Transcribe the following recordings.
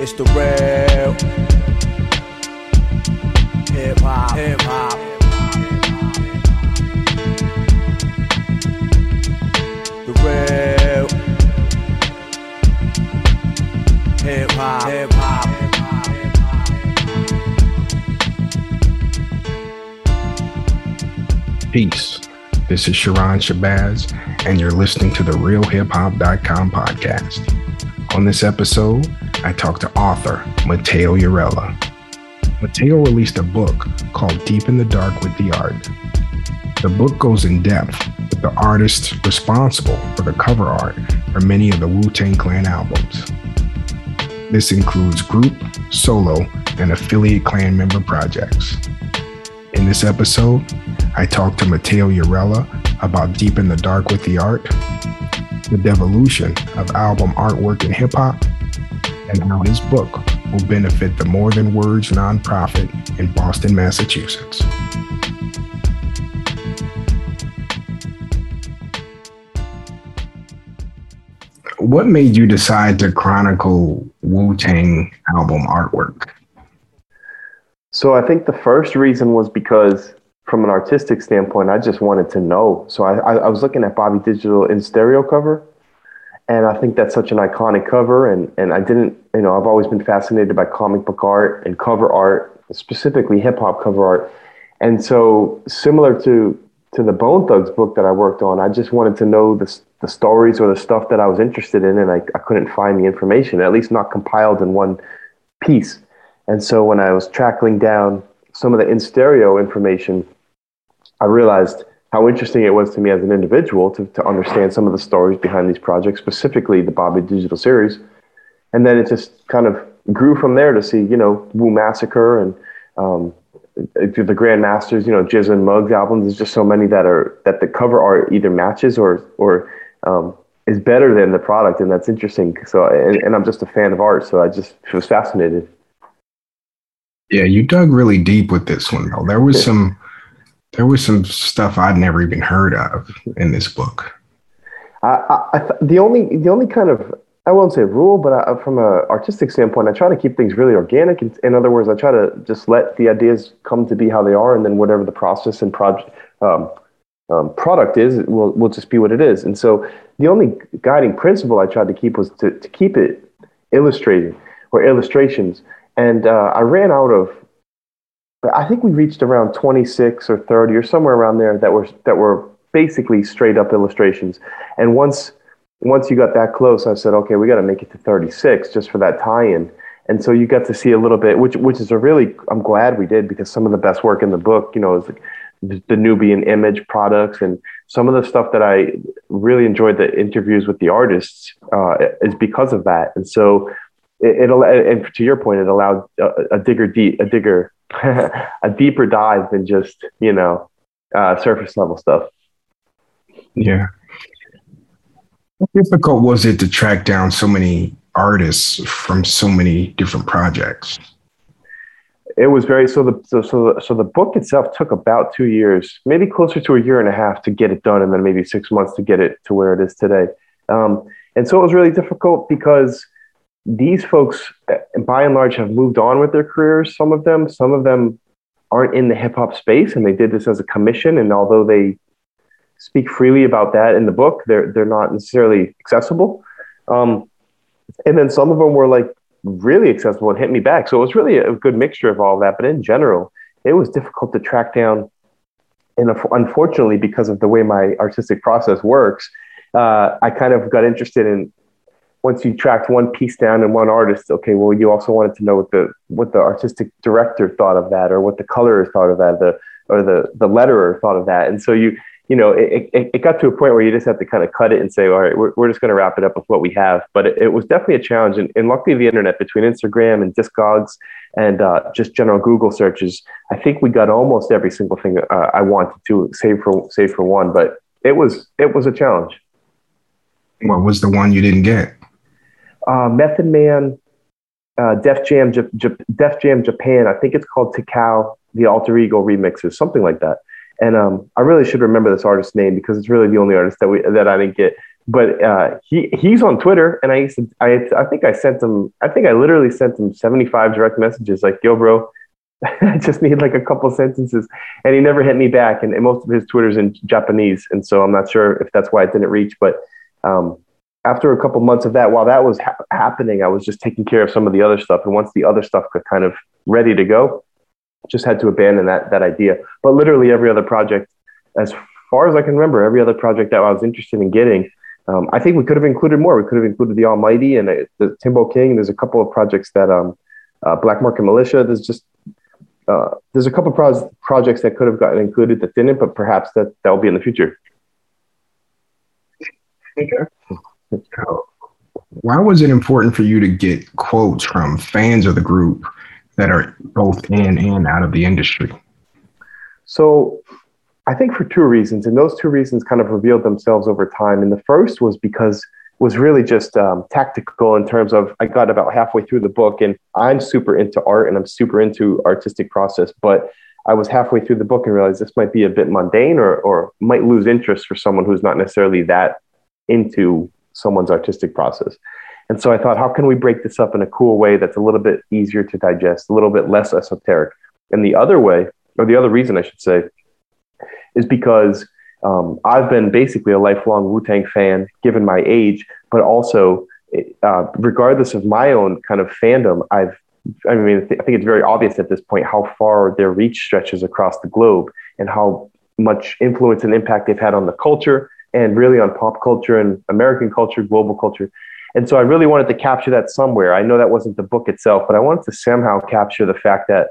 It's the real hip hop, hip hop. The real hip hop, hip hop. Peace. This is Sharon Shabazz, and you're listening to the RealHipHop.com podcast. On this episode, I talked to author Matteo Urella. Matteo released a book called Deep in the Dark with the Art. The book goes in depth with the artists responsible for the cover art for many of the Wu Tang Clan albums. This includes group, solo, and affiliate clan member projects. In this episode, I talked to Matteo Urella about Deep in the Dark with the Art, the devolution of album artwork in hip hop, and how his book will benefit the More Than Words nonprofit in Boston, Massachusetts. What made you decide to chronicle Wu Tang album artwork? So I think the first reason was because from an artistic standpoint, I just wanted to know. So I, I, was looking at Bobby Digital in stereo cover, and I think that's such an iconic cover. And and I didn't, you know, I've always been fascinated by comic book art and cover art, specifically hip hop cover art. And so similar to to the Bone Thugs book that I worked on, I just wanted to know the the stories or the stuff that I was interested in, and I, I couldn't find the information, at least not compiled in one piece. And so when I was tracking down some of the in stereo information, I realized how interesting it was to me as an individual to, to understand some of the stories behind these projects, specifically the Bobby Digital series. And then it just kind of grew from there to see, you know, Wu Massacre and um, the Grandmasters, you know, GZA and Muggs albums. There's just so many that are that the cover art either matches or or um, is better than the product, and that's interesting. So, and, and I'm just a fan of art, so I just was fascinated. Yeah, you dug really deep with this one, though. There was some there was some stuff I'd never even heard of in this book. I, I, the only the only kind of I won't say rule, but I, from an artistic standpoint, I try to keep things really organic. In, in, other words, I try to just let the ideas come to be how they are, and then whatever the process and project um, um, product is, will will just be what it is. And so, the only guiding principle I tried to keep was to, to keep it illustrated or illustrations. And uh, I ran out of I think we reached around 26 or 30 or somewhere around there that were that were basically straight up illustrations. And once once you got that close, I said, okay, we got to make it to 36 just for that tie-in. And so you got to see a little bit, which which is a really I'm glad we did because some of the best work in the book, you know, is the, the Nubian image products and some of the stuff that I really enjoyed the interviews with the artists uh, is because of that. And so it, it and to your point, it allowed a, a digger deep, a digger a deeper dive than just you know uh, surface level stuff. Yeah. How difficult was it to track down so many artists from so many different projects? It was very so the so so the, so the book itself took about two years, maybe closer to a year and a half to get it done, and then maybe six months to get it to where it is today. Um, and so it was really difficult because these folks, by and large, have moved on with their careers. Some of them, some of them aren't in the hip hop space, and they did this as a commission. And although they speak freely about that in the book, they're they're not necessarily accessible. Um, and then some of them were like really accessible and hit me back. So it was really a good mixture of all that. But in general, it was difficult to track down. And unfortunately, because of the way my artistic process works, uh, I kind of got interested in once you tracked one piece down and one artist, okay, well, you also wanted to know what the what the artistic director thought of that, or what the colorist thought of that, the or the the letterer thought of that, and so you you know it, it, it got to a point where you just have to kind of cut it and say, all right, we're, we're just going to wrap it up with what we have. But it, it was definitely a challenge, and, and, luckily the internet between Instagram and Discogs and uh, just general Google searches, I think we got almost every single thing uh, I wanted to save for save for one, but it was it was a challenge. What was the one you didn't get? Uh, Method Man, uh, Def Jam, J- J- Def Jam Japan. I think it's called Tical, the Alter Ego remixes, something like that. And um, I really should remember this artist's name because it's really the only artist that we that I didn't get. but uh, he he's on Twitter, and I used to, I I think I sent him I think I literally sent him seventy five direct messages like, "Yo, bro, I just need like a couple sentences," and he never hit me back. And, and most of his Twitter's in Japanese, and so I'm not sure if that's why it didn't reach. But um, after a couple months of that, while that was ha- happening, I was just taking care of some of the other stuff, and once the other stuff got kind of ready to go, just had to abandon that that idea. But literally every other project, as far as I can remember, every other project that I was interested in getting um, I think we could have included more. We could have included the Almighty and uh, the Timbo King. There's a couple of projects that um, uh, Black Market Militia. There's just uh, there's a couple of pro- projects that could have gotten included that didn't, but perhaps that that will be in the future. Why was it important for you to get quotes from fans of the group that are both in and out of the industry? So I think for two reasons, and those two reasons kind of revealed themselves over time. And the first was because was really just um, tactical in terms of I got about halfway through the book, and I'm super into art and I'm super into artistic process, but I was halfway through the book and realized this might be a bit mundane or or might lose interest for someone who's not necessarily that into someone's artistic process. And so I thought, how can we break this up in a cool way that's a little bit easier to digest, a little bit less esoteric? And the other way, or the other reason I should say, is because um, I've been basically a lifelong Wu Tang fan, given my age, but also, uh, regardless of my own kind of fandom, I've I mean, I think it's very obvious at this point how far their reach stretches across the globe and how much influence and impact they've had on the culture and really on pop culture and American culture, global culture. And so I really wanted to capture that somewhere. I know that wasn't the book itself, but I wanted to somehow capture the fact that,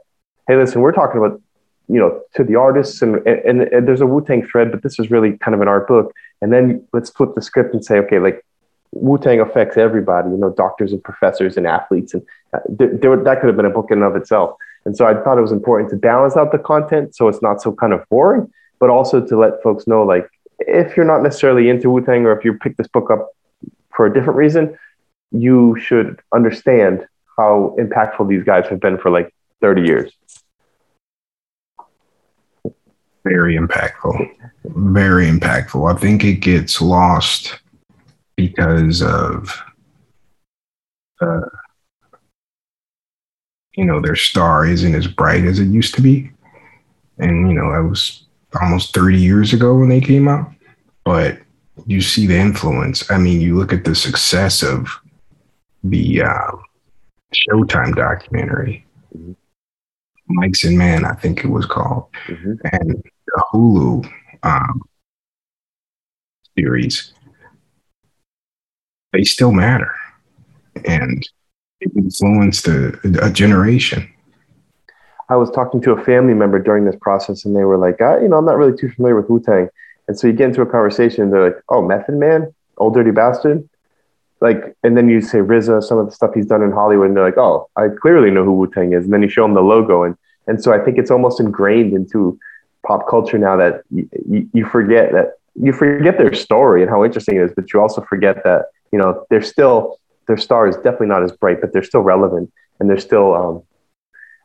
hey, listen, we're talking about you know, to the artists and, and, and there's a Wu Tang thread, but this is really kind of an art book. And then let's flip the script and say, okay, like Wu Tang affects everybody, you know, doctors and professors and athletes. And uh, there, there, that could have been a book in and of itself. And so I thought it was important to balance out the content so it's not so kind of boring, but also to let folks know, like, if you're not necessarily into Wu Tang or if you pick this book up for a different reason, you should understand how impactful these guys have been for like 30 years. Very impactful. Very impactful. I think it gets lost because of uh, you know their star isn't as bright as it used to be and you know I was almost 30 years ago when they came out but you see the influence i mean you look at the success of the uh, showtime documentary mm-hmm. Mics and Men, i think it was called mm-hmm. and the Hulu um, series, they still matter, and it influenced a, a generation. I was talking to a family member during this process, and they were like, I, "You know, I'm not really too familiar with Wu Tang." And so you get into a conversation, they're like, "Oh, Method Man, Old Dirty Bastard." Like, and then you say RZA, some of the stuff he's done in Hollywood, and they're like, "Oh, I clearly know who Wu Tang is." And then you show them the logo, and and so I think it's almost ingrained into pop culture now that you, you forget that you forget their story and how interesting it is, but you also forget that you know they're still their star is definitely not as bright, but they're still relevant and they're still. Um,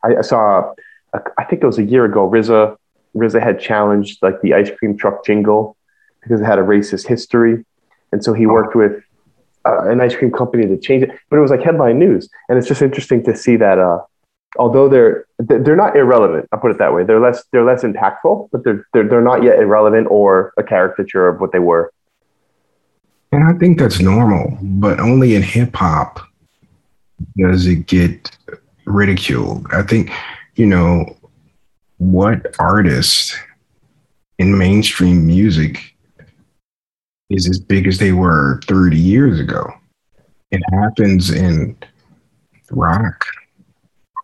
I, I saw, a, I think it was a year ago, RZA RZA had challenged like the ice cream truck jingle because it had a racist history, and so he worked with uh, an ice cream company to change it. But it was like headline news, and it's just interesting to see that uh, although they're they're not irrelevant. I'll put it that way. They're less they're less impactful, but they're they're they're not yet irrelevant or a caricature of what they were. And I think that's normal, but only in hip hop does it get ridiculed. I think, you know, what artist in mainstream music is as big as they were 30 years ago? It happens in rock,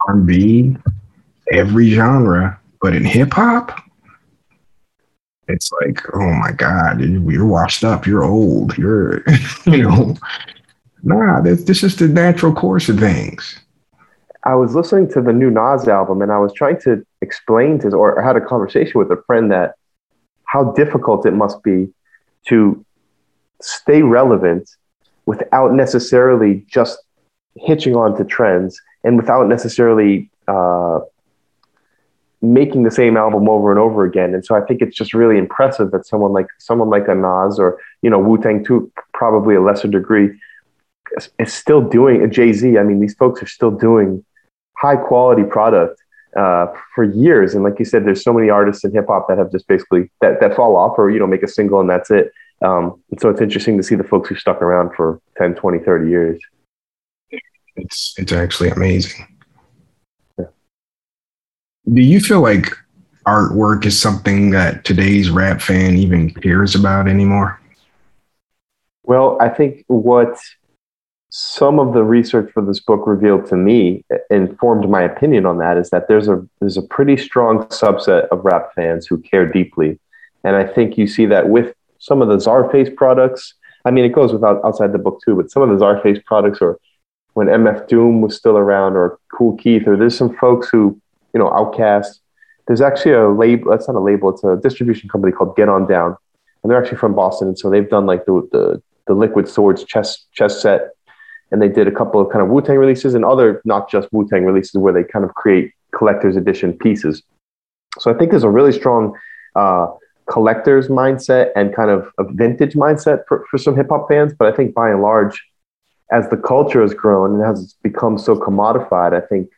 R&B, every genre, but in hip hop, it's like, oh my God, you're washed up, you're old, you're, you know, nah, this, this is the natural course of things. I was listening to the new Nas album and I was trying to explain to, or had a conversation with a friend that how difficult it must be to stay relevant without necessarily just hitching on to trends and without necessarily uh, making the same album over and over again. And so I think it's just really impressive that someone like someone like a Nas or you know Wu Tang to probably a lesser degree is, is still doing a Jay Z. I mean, these folks are still doing high quality product uh, for years. And like you said, there's so many artists in hip hop that have just basically that that fall off or you know make a single and that's it. Um, and so it's interesting to see the folks who stuck around for 10, 20, 30 years. It's it's actually amazing. Yeah. Do you feel like artwork is something that today's rap fan even cares about anymore? Well, I think what some of the research for this book revealed to me informed my opinion on that is that there's a there's a pretty strong subset of rap fans who care deeply. And i think you see that with some of the czarface products. I mean it goes without outside the book too but some of the czarface products or when mf doom was still around or Kool Keith or there's some folks who you know OutKast. There's actually a label that's not a label it's a distribution company called get on down. And they're actually from boston and so they've done like the the, the liquid swords chess chess set and they did a couple of kind of Wu Tang releases and other not just Wu Tang releases where they kind of create collector's edition pieces. So I think there's a really strong uh, collector's mindset and kind of a vintage mindset for, for some hip hop fans. But I think by and large, as the culture has grown and has become so commodified, I think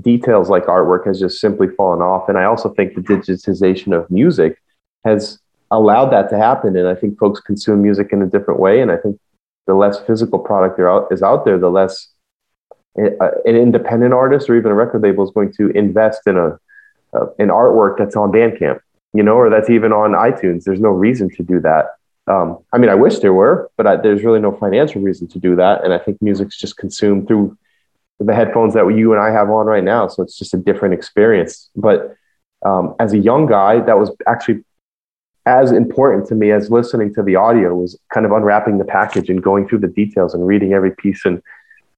details like artwork has just simply fallen off. And I also think the digitization of music has allowed that to happen. And I think folks consume music in a different way. And I think the less physical product there out, is out there, the less uh, an independent artist or even a record label is going to invest in a uh, an artwork that's on Bandcamp, you know, or that's even on iTunes. There's no reason to do that. Um, I mean, I wish there were, but I, there's really no financial reason to do that. And I think music's just consumed through the headphones that you and I have on right now. So it's just a different experience. But um, as a young guy, that was actually as important to me as listening to the audio was kind of unwrapping the package and going through the details and reading every piece and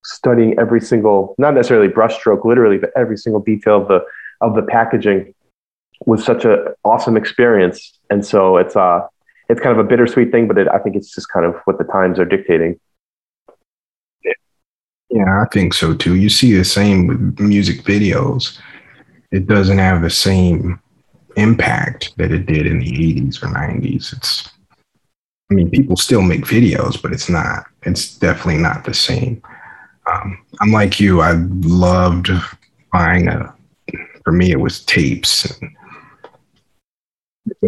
studying every single not necessarily brushstroke literally but every single detail of the of the packaging was such an awesome experience. And so it's uh it's kind of a bittersweet thing but it, i think it's just kind of what the times are dictating. Yeah i think so too. You see the same with music videos. It doesn't have the same impact that it did in the 80s or 90s. It's, I mean, people still make videos, but it's not, it's definitely not the same. Um, I'm like you, I loved buying a, for me, it was tapes and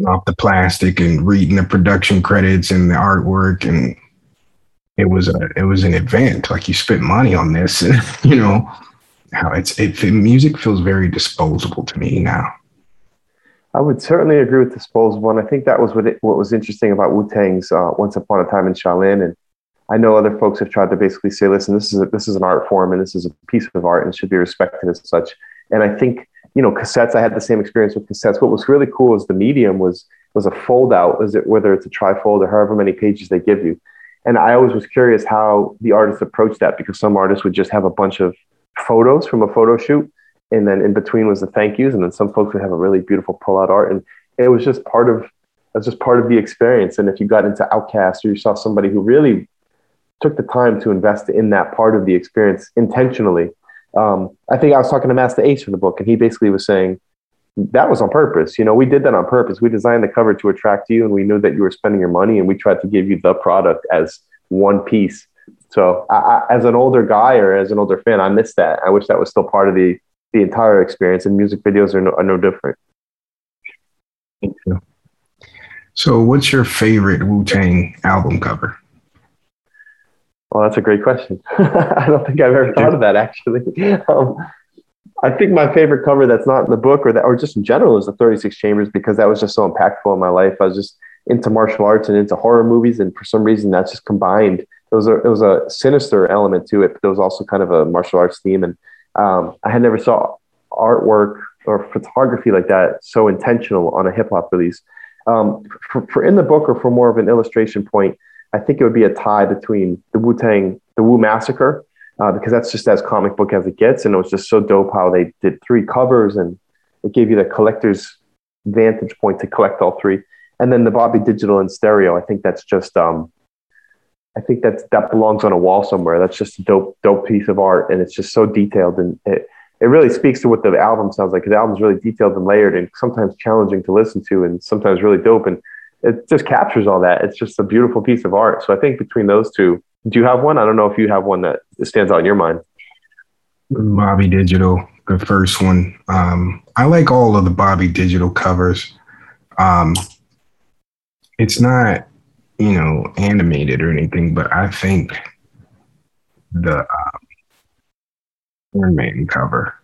off the plastic and reading the production credits and the artwork and it was a it was an event like you spent money on this and you know how it's it music feels very disposable to me now I would certainly agree with disposable, and I think that was what it, what was interesting about Wu Tang's uh, Once Upon a Time in Shaolin. And I know other folks have tried to basically say, listen, this is a, this is an art form, and this is a piece of art, and should be respected as such. And I think you know cassettes. I had the same experience with cassettes. What was really cool is the medium was was a fold out. Is it whether it's a trifold or however many pages they give you. And I always was curious how the artists approached that because some artists would just have a bunch of photos from a photo shoot and then in between was the thank yous and then some folks would have a really beautiful pull out art and it was just part of was just part of the experience. And if you got into OutKast or you saw somebody who really took the time to invest in that part of the experience intentionally um, i think i was talking to Masta Ace for the book and he basically was saying that was on purpose. You know we did that on purpose. We designed the cover to attract you and we knew that you were spending your money and we tried to give you the product as one piece. So I, I, as an older guy or as an older fan i miss that. I wish that was still part of the the entire experience, and music videos are no, are no different. Thank you. So, what's your favorite Wu Tang album cover? Well, that's a great question. I don't think I've ever thought of that actually. Um, I think my favorite cover that's not in the book or that, or just in general, is the 36 Chambers because that was just so impactful in my life. I was just into martial arts and into horror movies, and for some reason, that's just combined. It was a it was a sinister element to it, but there was also kind of a martial arts theme, and um, I had never saw artwork or photography like that so intentional on a hip hop release. Um, for, for, in the book or for more of an illustration point, I think it would be a tie between the Wu Tang, the Wu Massacre, uh, because that's just as comic book as it gets, and it was just so dope how they did three covers and it gave you the collector's vantage point to collect all three. And then the Bobby Digital in Stereo, I think that's just um, I think that that belongs on a wall somewhere. That's just a dope, dope piece of art, and it's just so detailed. And it, it really speaks to what the album sounds like. The album's really detailed and layered, and sometimes challenging to listen to, and sometimes really dope. And it just captures all that. It's just a beautiful piece of art. So I think between those two, do you have one? I don't know if you have one that stands out in your mind. Bobby Digital, the first one. Um, I like all of the Bobby Digital covers. Um, it's not, you know, animated or anything, but I think the um, Iron Man cover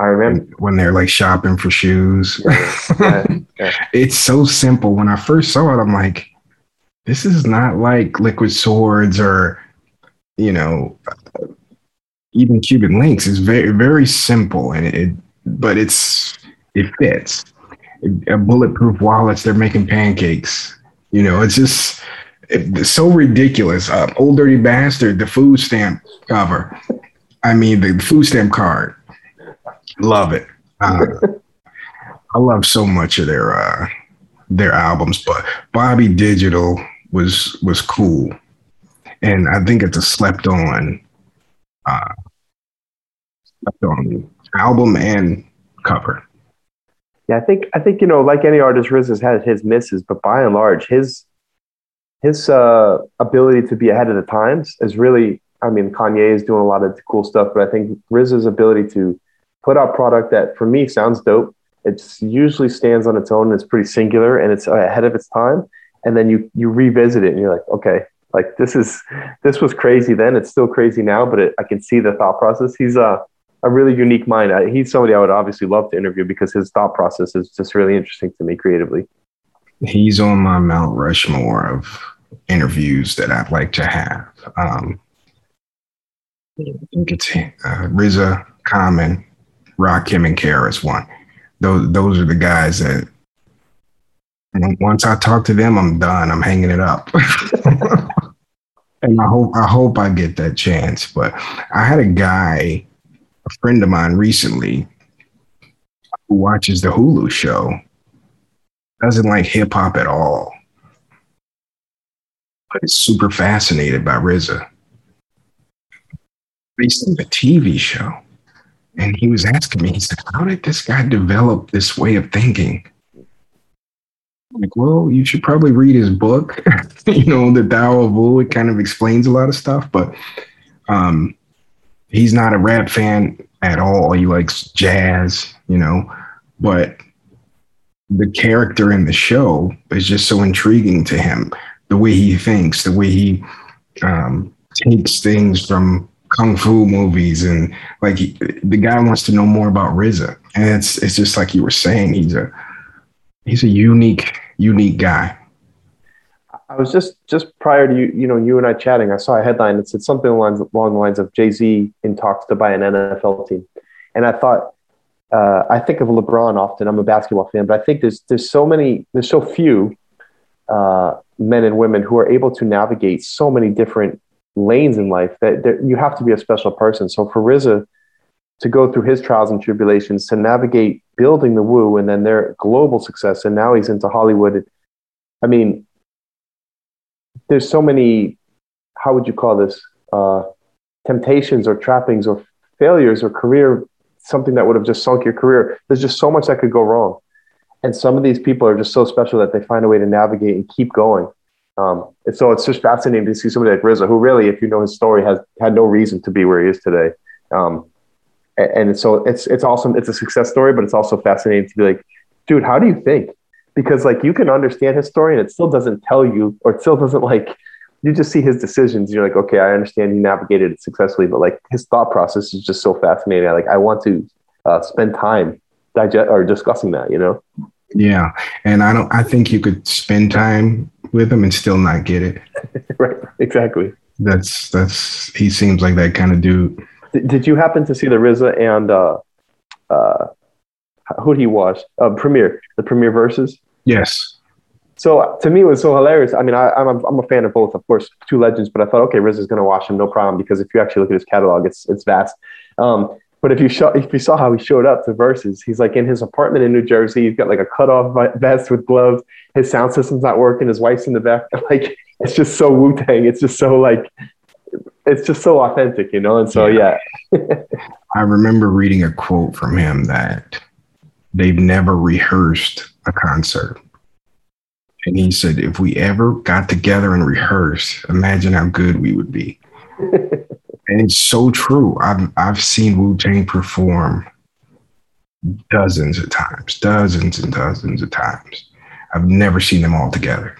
I remember. when they're like shopping for shoes. Yeah, yeah. it's so simple. When I first saw it, I'm like, this is not like Liquid Swords or, you know, even Cuban Links. It's very, very simple, and it, but it's it fits. A bulletproof wallets. They're making pancakes. You know, it's just it's so ridiculous. Uh, Old Dirty Bastard, the food stamp cover. I mean, the food stamp card. Love it. Uh, I love so much of their uh, their albums, but Bobby Digital was was cool, and I think it's a slept on, uh, slept on album and cover. Yeah, I think I think you know, like any artist, RZA has had his misses, but by and large, his his uh, ability to be ahead of the times is really. I mean, Kanye is doing a lot of cool stuff, but I think RZA's ability to put out product that, for me, sounds dope. It usually stands on its own. And it's pretty singular and it's ahead of its time. And then you you revisit it and you're like, okay, like this is this was crazy then. It's still crazy now, but it, I can see the thought process. He's a a really unique mind. I, he's somebody I would obviously love to interview because his thought process is just really interesting to me creatively. He's on my Mount Rushmore of interviews that I'd like to have. Um, I think it's uh, RZA, Common, Rakim, and KRS-One. Those those are the guys that once I talk to them, I'm done. I'm hanging it up. and I hope I hope I get that chance. But I had a guy, friend of mine recently, who watches the Hulu show, doesn't like hip hop at all, but is super fascinated by RZA. Based on the TV show. And he was asking me, he said, How did this guy develop this way of thinking? I'm like, well, you should probably read his book, you know, The Tao of Wu. It kind of explains a lot of stuff, but um, he's not a rap fan at all. He likes jazz, you know, but the character in the show is just so intriguing to him. The way he thinks, the way he um, takes things from kung fu movies, and like he, the guy wants to know more about RZA, and it's it's just like you were saying, he's a he's a unique unique guy. I was just just prior to you, you know, you and I chatting. I saw a headline that said something along, along the lines of Jay Z in talks to buy an NFL team, and I thought, uh, I think of LeBron often. I'm a basketball fan, but I think there's there's so many, there's so few uh, men and women who are able to navigate so many different lanes in life that, you have to be a special person. So for RZA to go through his trials and tribulations to navigate building the Wu and then their global success, and now he's into Hollywood. I mean, there's so many. How would you call this? Uh, temptations or trappings or failures or career something that would have just sunk your career. There's just so much that could go wrong. And some of these people are just so special that they find a way to navigate and keep going. Um, and so it's just fascinating to see somebody like RZA, who really, if you know his story, has had no reason to be where he is today. Um, and, and so it's it's awesome. It's a success story, but it's also fascinating to be like, dude, how do you think? Because like you can understand his story, and it still doesn't tell you, or it still doesn't like. You just see his decisions. You're like, okay, I understand he navigated it successfully, but like his thought process is just so fascinating. I like I want to uh, spend time digest or discussing that. You know. Yeah, and I don't. I think you could spend time with him and still not get it. right. Exactly. That's that's. He seems like that kind of dude. Did, did you happen to see the RZA and uh, uh, who he watch? Uh, Premier, the Premier verses. Yes. So to me, it was so hilarious. I mean, I, I'm a, I'm a fan of both, of course, two legends. But I thought, okay, RZA's going to watch him, no problem, because if you actually look at his catalog, it's it's vast. Um, but if you show, if you saw how he showed up to verses, he's like in his apartment in New Jersey. He's got like a cutoff vest with gloves. His sound system's not working. His wife's in the back. Like it's just so Wu Tang. It's just so like, it's just so authentic, you know. And so yeah, I remember reading a quote from him that they've never rehearsed a concert. And he said, if we ever got together and rehearsed, imagine how good we would be. and it's so true. I've I've seen Wu Tang perform dozens of times, dozens and dozens of times. I've never seen them all together.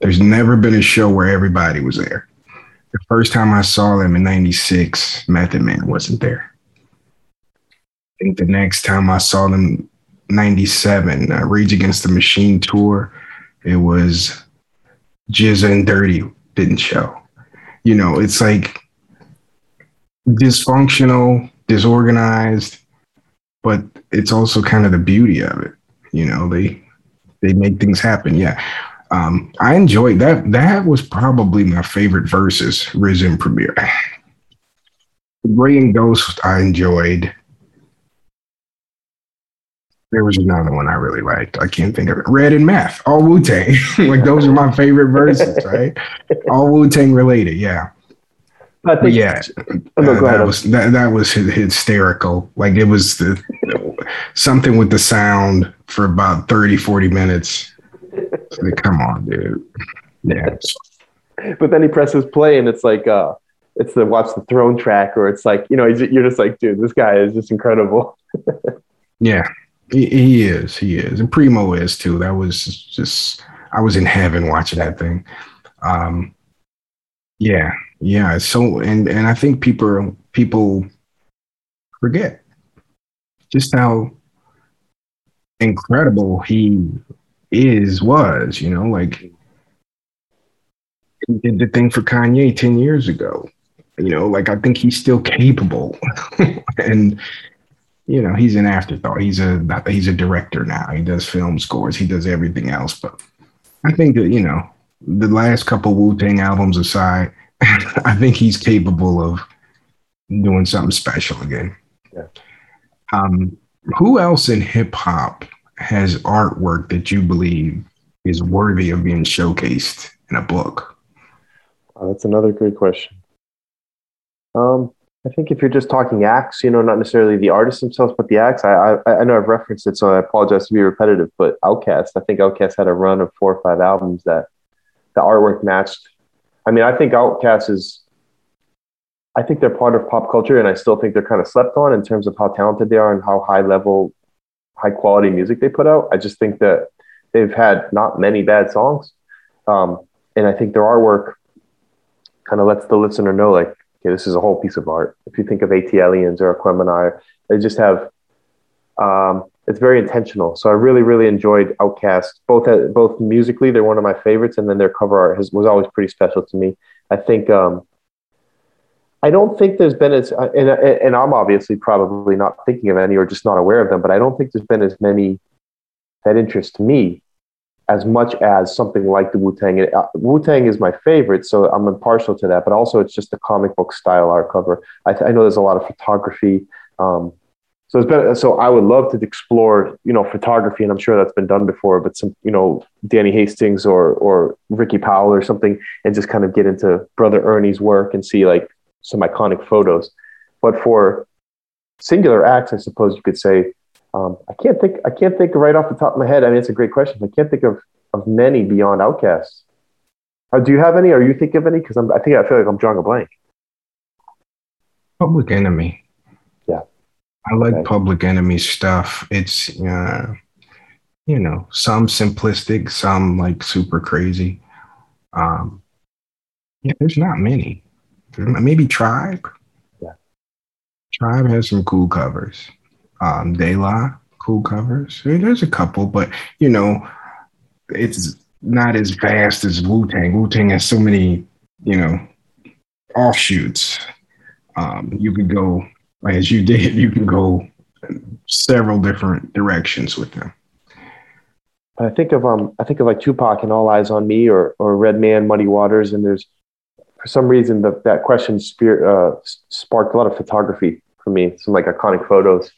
There's never been a show where everybody was there. The first time I saw them in 96, Method Man wasn't there. I think the next time I saw them, 97, uh, Rage Against the Machine tour, it was GZA and Dirty didn't show. You know, it's like dysfunctional, disorganized, but it's also kind of the beauty of it. You know, they they make things happen. Yeah. Um, I enjoyed that. That was probably my favorite verses, Risen Premier. Rae and Ghost, I enjoyed. There was another one I really liked. I can't think of it. Red and Meth, all Wu Tang. like those are my favorite verses, right? All Wu Tang related, yeah. I think, But yeah, Oh, uh, that was that, that was hysterical. Like it was the something with the sound for about 30, 40 minutes. Like, come on, dude. Yeah. but then he presses play and it's like uh it's the watch the throne track or it's like you know you're just like dude this guy is just incredible Yeah. He, he is. He is. And Primo is too. That was just I was in heaven watching that thing. Um yeah. Yeah. So and and I think people people forget just how incredible he is was, you know, like he did the thing for Kanye 10 years ago. You know, like I think he's still capable. and you know, he's an afterthought. He's a he's a director now. He does film scores. He does everything else. But I think that you know, the last couple Wu Tang albums aside, I think he's capable of doing something special again. Yeah. Um, who else in hip hop has artwork that you believe is worthy of being showcased in a book? Oh, that's another great question um i think if you're just talking acts you know not necessarily the artists themselves but the acts i i, I know i've referenced it so i apologize to be repetitive but OutKast i think OutKast had a run of four or five albums that the artwork matched i mean i think OutKast is I think they're part of pop culture, and I still think they're kind of slept on in terms of how talented they are and how high level, high quality music they put out. I just think that they've had not many bad songs, um, and I think their artwork kind of lets the listener know, like, okay, this is a whole piece of art. If you think of ATLiens or Aquemini, they just have. Um, it's very intentional. So I really, really enjoyed OutKast. Both at, both musically, they're one of my favorites, and then their cover art has, was always pretty special to me. I think. Um, I don't think there's been as, and, and I'm obviously probably not thinking of any or just not aware of them, but I don't think there's been as many that interest me as much as something like the Wu Tang. Wu Tang is my favorite, so I'm impartial to that, but also it's just a comic book style art cover. I, I know there's a lot of photography. Um, so it's been, so I would love to explore, you know, photography, and I'm sure that's been done before, but some, you know, Danny Hastings or, or Ricky Powell or something, and just kind of get into Brother Ernie's work and see like some iconic photos. But for singular acts, I suppose you could say, um, I can't think. I can't think right off the top of my head. I mean, it's a great question. I can't think of of many beyond OutKasts. Uh, do you have any? Or you think of any? Because I think I feel like I'm drawing a blank. Public Enemy. Yeah. I like Okay. Public Enemy stuff. It's uh, you know, some simplistic, some like super crazy. Um, yeah, there's not many. Maybe Tribe. Yeah. Tribe has some cool covers. Um, De La, cool covers. I mean, there's a couple, but you know, it's not as vast as Wu Tang. Wu Tang has so many, you know, offshoots. Um, you could go as you did. You can go several different directions with them. I think of um, I think of like Tupac and All Eyez on Me, or or Redman, Muddy Waters, and there's for some reason that that question spirit, uh, sparked a lot of photography for me, some like iconic photos.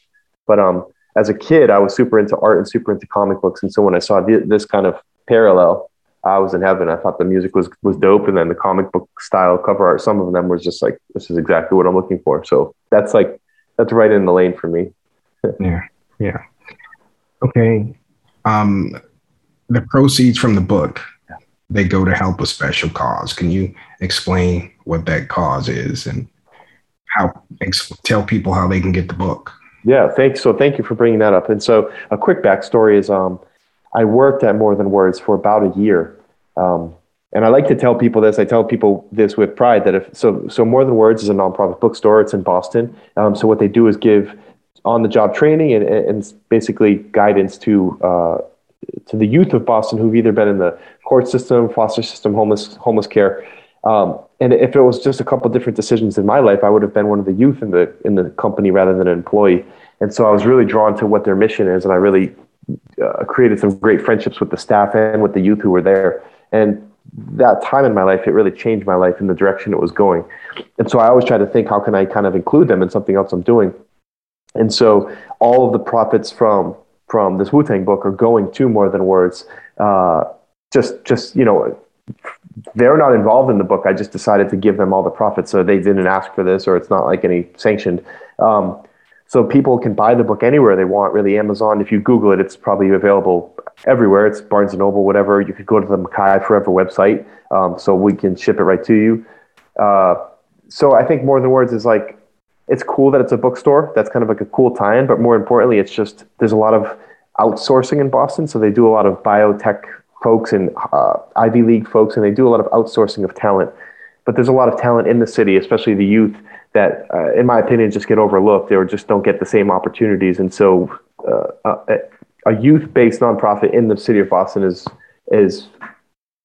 But um, as a kid, I was super into art and super into comic books, and so when I saw thi- this kind of parallel, I was in heaven. I thought the music was was dope, and then the comic book style cover art, some of them was just like this is exactly what I'm looking for. So that's like that's right in the lane for me. yeah, yeah. Okay. Um, the proceeds from the book they go to help a special cause. Can you explain what that cause is and how tell people how they can get the book? Yeah, thanks. So thank you for bringing that up. And so a quick backstory is um, I worked at More Than Words for about a year. Um, and I like to tell people this. I tell people this with pride that if so, so More Than Words is a nonprofit bookstore. It's in Boston. Um, so what they do is give on-the-job training and, and basically guidance to uh, to the youth of Boston who've either been in the court system, foster system, homeless homeless care. Um, and if it was just a couple different decisions in my life, I would have been one of the youth in the in the company rather than an employee. And so I was really drawn to what their mission is, and I really uh, created some great friendships with the staff and with the youth who were there. And that time in my life, it really changed my life in the direction it was going. And so I always try to think, how can I kind of include them in something else I'm doing? And so all of the profits from from this Wu Tang book are going to more than words. Uh, just just you know, they're not involved in the book. I just decided to give them all the profits, so they didn't ask for this, or it's not like any sanctioned. Um, so people can buy the book anywhere they want. Really, Amazon. If you Google it, it's probably available everywhere. It's Barnes and Noble, whatever. You could go to the Mackay Forever website, um, so we can ship it right to you. Uh, so I think more than words is like it's cool that it's a bookstore. That's kind of like a cool tie-in. But more importantly, it's just there's a lot of outsourcing in Boston. So they do a lot of biotech folks and uh, Ivy League folks, and they do a lot of outsourcing of talent. But there's a lot of talent in the city, especially the youth, that, uh, in my opinion, just get overlooked or just don't get the same opportunities. And so, uh, a, a youth-based nonprofit in the city of Boston is is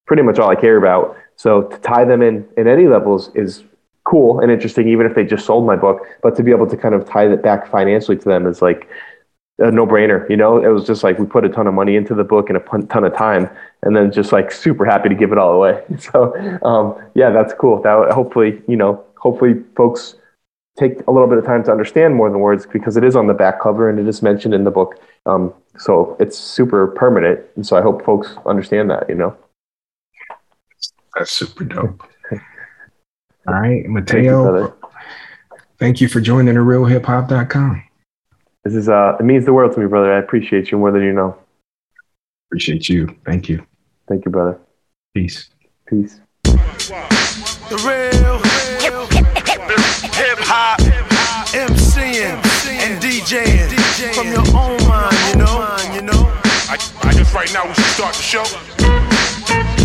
pretty much all I care about. So to tie them in in any levels is cool and interesting, even if they just sold my book. But to be able to kind of tie that back financially to them is like a no brainer. You know, it was just like we put a ton of money into the book and a ton of time, and then just like super happy to give it all away. So um, yeah, that's cool. That hopefully you know hopefully folks take a little bit of time to understand more than words because it is on the back cover and it is mentioned in the book. Um, so it's super permanent, and so I hope folks understand that. You know, that's super dope. All right, Mateo. Thank you, for joining the realhiphop.com. This is uh it means the world to me, brother. I appreciate you more than you know. Appreciate you. Thank you. Thank you, brother. Peace. Peace. The real, real hip hop MCing and DJing from your own mind, you know. I, I guess right now we should start the show.